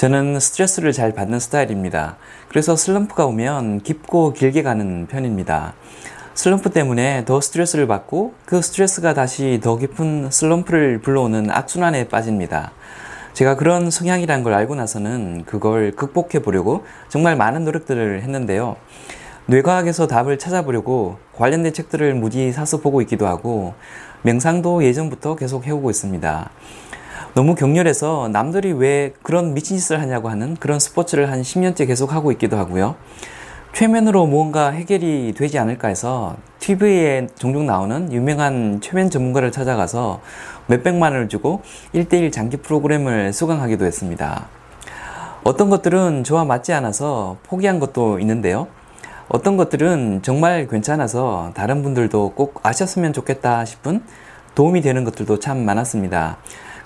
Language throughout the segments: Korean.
저는 스트레스를 잘 받는 스타일입니다. 그래서 슬럼프가 오면 깊고 길게 가는 편입니다. 슬럼프 때문에 더 스트레스를 받고 그 스트레스가 다시 더 깊은 슬럼프를 불러오는 악순환에 빠집니다. 제가 그런 성향이란 걸 알고 나서는 그걸 극복해 보려고 정말 많은 노력들을 했는데요. 뇌과학에서 답을 찾아보려고 관련된 책들을 무지 사서 보고 있기도 하고 명상도 예전부터 계속 해오고 있습니다. 너무 격렬해서 남들이 왜 그런 미친 짓을 하냐고 하는 그런 스포츠를 한 10년째 계속 하고 있기도 하고요. 최면으로 무언가 해결이 되지 않을까 해서 TV에 종종 나오는 유명한 최면 전문가를 찾아가서 몇백만 원을 주고 1대1 장기 프로그램을 수강하기도 했습니다. 어떤 것들은 저와 맞지 않아서 포기한 것도 있는데요. 어떤 것들은 정말 괜찮아서 다른 분들도 꼭 아셨으면 좋겠다 싶은 도움이 되는 것들도 참 많았습니다.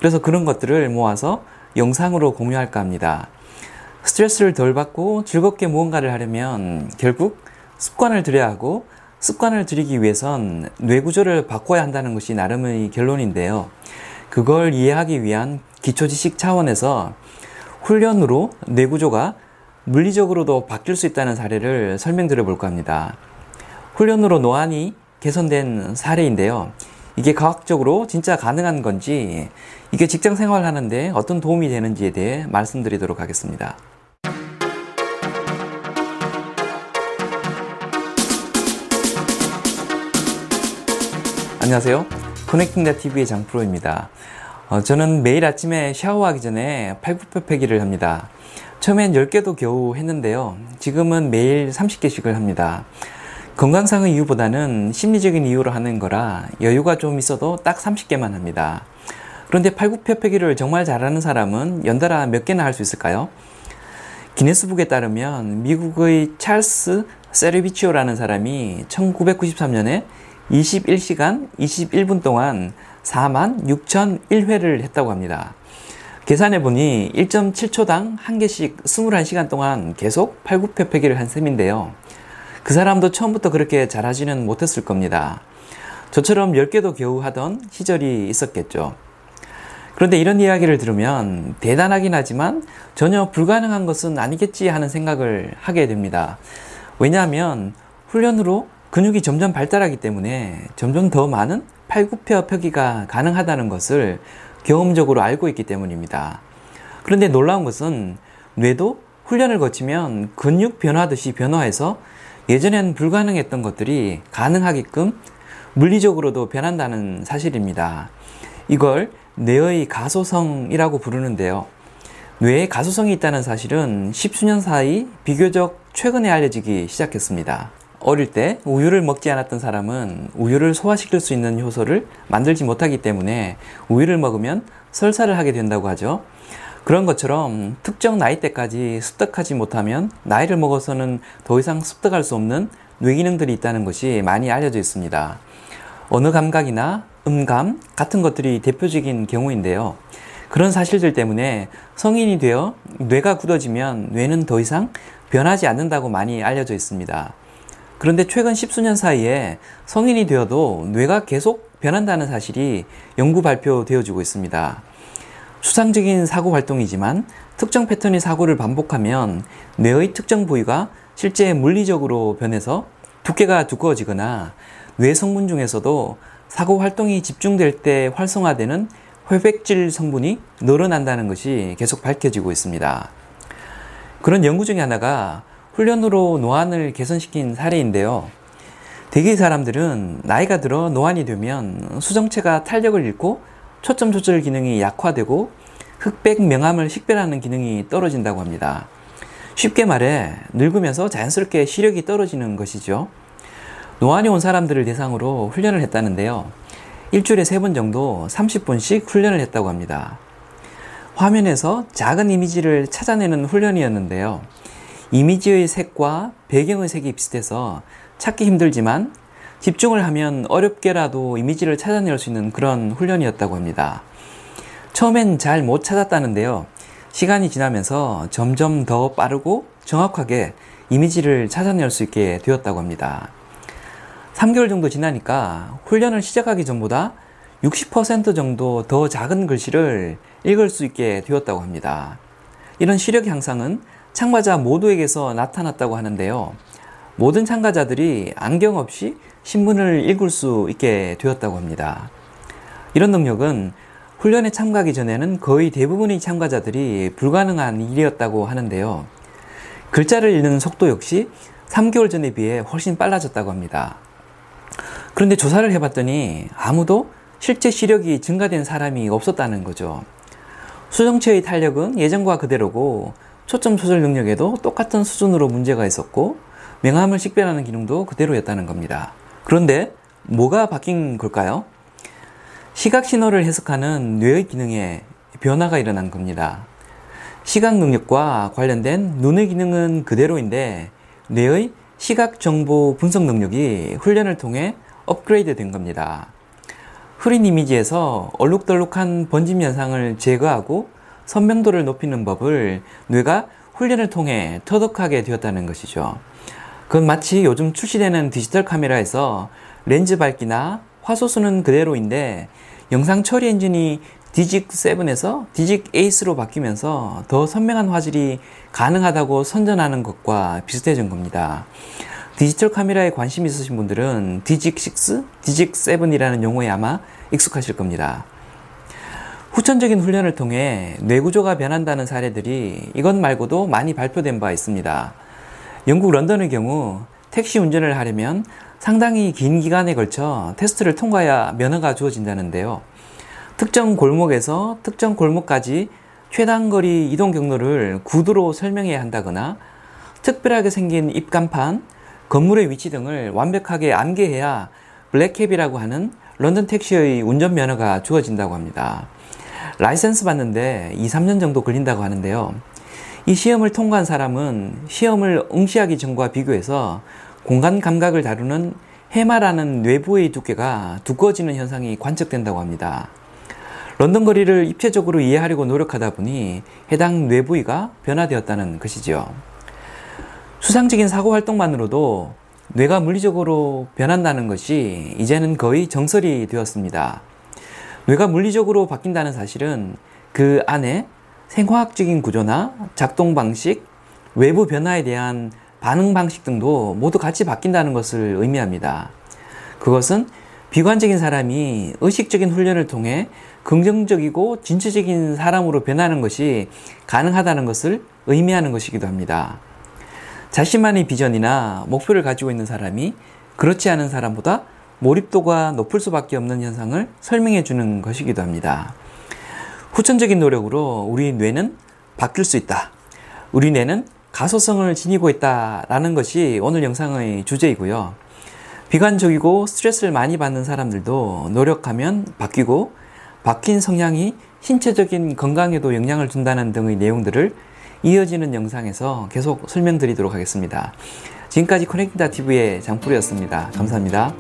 그래서 그런 것들을 모아서 영상으로 공유할까 합니다. 스트레스를 덜 받고 즐겁게 무언가를 하려면 결국 습관을 들여야 하고 습관을 들이기 위해선 뇌 구조를 바꿔야 한다는 것이 나름의 결론인데요. 그걸 이해하기 위한 기초 지식 차원에서 훈련으로 뇌 구조가 물리적으로도 바뀔 수 있다는 사례를 설명드려 볼까 합니다. 훈련으로 노안이 개선된 사례인데요. 이게 과학적으로 진짜 가능한 건지, 이게 직장 생활하는데 어떤 도움이 되는지에 대해 말씀드리도록 하겠습니다. 안녕하세요. 커넥팅 더 TV의 장프로입니다. 어, 저는 매일 아침에 샤워하기 전에 팔굽혀펴기를 합니다. 처음엔 10개도 겨우 했는데요. 지금은 매일 30개씩을 합니다. 건강상의 이유보다는 심리적인 이유로 하는 거라 여유가 좀 있어도 딱 30개만 합니다. 그런데 팔굽혀펴기를 정말 잘하는 사람은 연달아 몇 개나 할 수 있을까요? 기네스북에 따르면 미국의 찰스 세르비치오라는 사람이 1993년에 21시간 21분 동안 4만 6,001회를 했다고 합니다. 계산해 보니 1.7초당 한 개씩 21시간 동안 계속 팔굽혀펴기를 한 셈인데요. 그 사람도 처음부터 그렇게 잘하지는 못했을 겁니다. 저처럼 10개도 겨우 하던 시절이 있었겠죠. 그런데 이런 이야기를 들으면 대단하긴 하지만 전혀 불가능한 것은 아니겠지 하는 생각을 하게 됩니다. 왜냐하면 훈련으로 근육이 점점 발달하기 때문에 점점 더 많은 팔굽혀 펴기가 가능하다는 것을 경험적으로 알고 있기 때문입니다. 그런데 놀라운 것은 뇌도 훈련을 거치면 근육 변화듯이 변화해서 예전엔 불가능했던 것들이 가능하게끔 물리적으로도 변한다는 사실입니다. 이걸 뇌의 가소성이라고 부르는데요. 뇌에 가소성이 있다는 사실은 십수년 사이 비교적 최근에 알려지기 시작했습니다. 어릴 때 우유를 먹지 않았던 사람은 우유를 소화시킬 수 있는 효소를 만들지 못하기 때문에 우유를 먹으면 설사를 하게 된다고 하죠. 그런 것처럼 특정 나이대까지 습득하지 못하면 나이를 먹어서는 더 이상 습득할 수 없는 뇌기능들이 있다는 것이 많이 알려져 있습니다. 언어 감각이나 음감 같은 것들이 대표적인 경우인데요. 그런 사실들 때문에 성인이 되어 뇌가 굳어지면 뇌는 더 이상 변하지 않는다고 많이 알려져 있습니다. 그런데 최근 십수년 사이에 성인이 되어도 뇌가 계속 변한다는 사실이 연구 발표되어지고 있습니다. 수상적인 사고 활동이지만 특정 패턴의 사고를 반복하면 뇌의 특정 부위가 실제 물리적으로 변해서 두께가 두꺼워지거나 뇌 성분 중에서도 사고 활동이 집중될 때 활성화되는 회백질 성분이 늘어난다는 것이 계속 밝혀지고 있습니다. 그런 연구 중에 하나가 훈련으로 노안을 개선시킨 사례인데요. 대개 사람들은 나이가 들어 노안이 되면 수정체가 탄력을 잃고 초점 조절 기능이 약화되고 흑백 명암을 식별하는 기능이 떨어진다고 합니다. 쉽게 말해 늙으면서 자연스럽게 시력이 떨어지는 것이죠. 노안이 온 사람들을 대상으로 훈련을 했다는데요. 일주일에 세 번 정도 30분씩 훈련을 했다고 합니다. 화면에서 작은 이미지를 찾아내는 훈련이었는데요. 이미지의 색과 배경의 색이 비슷해서 찾기 힘들지만 집중을 하면 어렵게라도 이미지를 찾아낼 수 있는 그런 훈련이었다고 합니다. 처음엔 잘 못 찾았다는데요. 시간이 지나면서 점점 더 빠르고 정확하게 이미지를 찾아낼 수 있게 되었다고 합니다. 3개월 정도 지나니까 훈련을 시작하기 전보다 60% 정도 더 작은 글씨를 읽을 수 있게 되었다고 합니다. 이런 시력 향상은 참가자 모두에게서 나타났다고 하는데요. 모든 참가자들이 안경 없이 신문을 읽을 수 있게 되었다고 합니다. 이런 능력은 훈련에 참가하기 전에는 거의 대부분의 참가자들이 불가능한 일이었다고 하는데요. 글자를 읽는 속도 역시 3개월 전에 비해 훨씬 빨라졌다고 합니다. 그런데 조사를 해봤더니 아무도 실제 시력이 증가된 사람이 없었다는 거죠. 수정체의 탄력은 예전과 그대로고 초점 조절 능력에도 똑같은 수준으로 문제가 있었고 명암을 식별하는 기능도 그대로였다는 겁니다. 그런데 뭐가 바뀐 걸까요? 시각 신호를 해석하는 뇌의 기능에 변화가 일어난 겁니다. 시각 능력과 관련된 눈의 기능은 그대로인데 뇌의 시각 정보 분석 능력이 훈련을 통해 업그레이드 된 겁니다. 흐린 이미지에서 얼룩덜룩한 번짐 현상을 제거하고 선명도를 높이는 법을 뇌가 훈련을 통해 터득하게 되었다는 것이죠. 그건 마치 요즘 출시되는 디지털 카메라에서 렌즈 밝기나 화소수는 그대로인데 영상 처리 엔진이 DIGIC 7에서 DIGIC 8로 바뀌면서 더 선명한 화질이 가능하다고 선전하는 것과 비슷해진 겁니다. 디지털 카메라에 관심 있으신 분들은 디직 6, 디직 7이라는 용어에 아마 익숙하실 겁니다. 후천적인 훈련을 통해 뇌구조가 변한다는 사례들이 이것 말고도 많이 발표된 바 있습니다. 영국 런던의 경우 택시 운전을 하려면 상당히 긴 기간에 걸쳐 테스트를 통과해야 면허가 주어진다는데요. 특정 골목에서 특정 골목까지 최단거리 이동 경로를 구두로 설명해야 한다거나 특별하게 생긴 입간판, 건물의 위치 등을 완벽하게 암기해야 black cab이라고 하는 런던 택시의 운전 면허가 주어진다고 합니다. 라이센스 받는데 2, 3년 정도 걸린다고 하는데요. 이 시험을 통과한 사람은 시험을 응시하기 전과 비교해서 공간 감각을 다루는 해마라는 뇌 부위의 두께가 두꺼워지는 현상이 관측된다고 합니다. 런던 거리를 입체적으로 이해하려고 노력하다 보니 해당 뇌부위가 변화되었다는 것이죠. 수상적인 사고 활동만으로도 뇌가 물리적으로 변한다는 것이 이제는 거의 정설이 되었습니다. 뇌가 물리적으로 바뀐다는 사실은 그 안에 생화학적인 구조나 작동 방식, 외부 변화에 대한 반응 방식 등도 모두 같이 바뀐다는 것을 의미합니다. 그것은 비관적인 사람이 의식적인 훈련을 통해 긍정적이고 진취적인 사람으로 변하는 것이 가능하다는 것을 의미하는 것이기도 합니다. 자신만의 비전이나 목표를 가지고 있는 사람이 그렇지 않은 사람보다 몰입도가 높을 수밖에 없는 현상을 설명해 주는 것이기도 합니다. 후천적인 노력으로 우리 뇌는 바뀔 수 있다. 우리 뇌는 가소성을 지니고 있다라는 것이 오늘 영상의 주제이고요. 비관적이고 스트레스를 많이 받는 사람들도 노력하면 바뀌고 바뀐 성향이 신체적인 건강에도 영향을 준다는 등의 내용들을 이어지는 영상에서 계속 설명드리도록 하겠습니다. 지금까지 커넥팅다 TV의 장풀이었습니다. 감사합니다.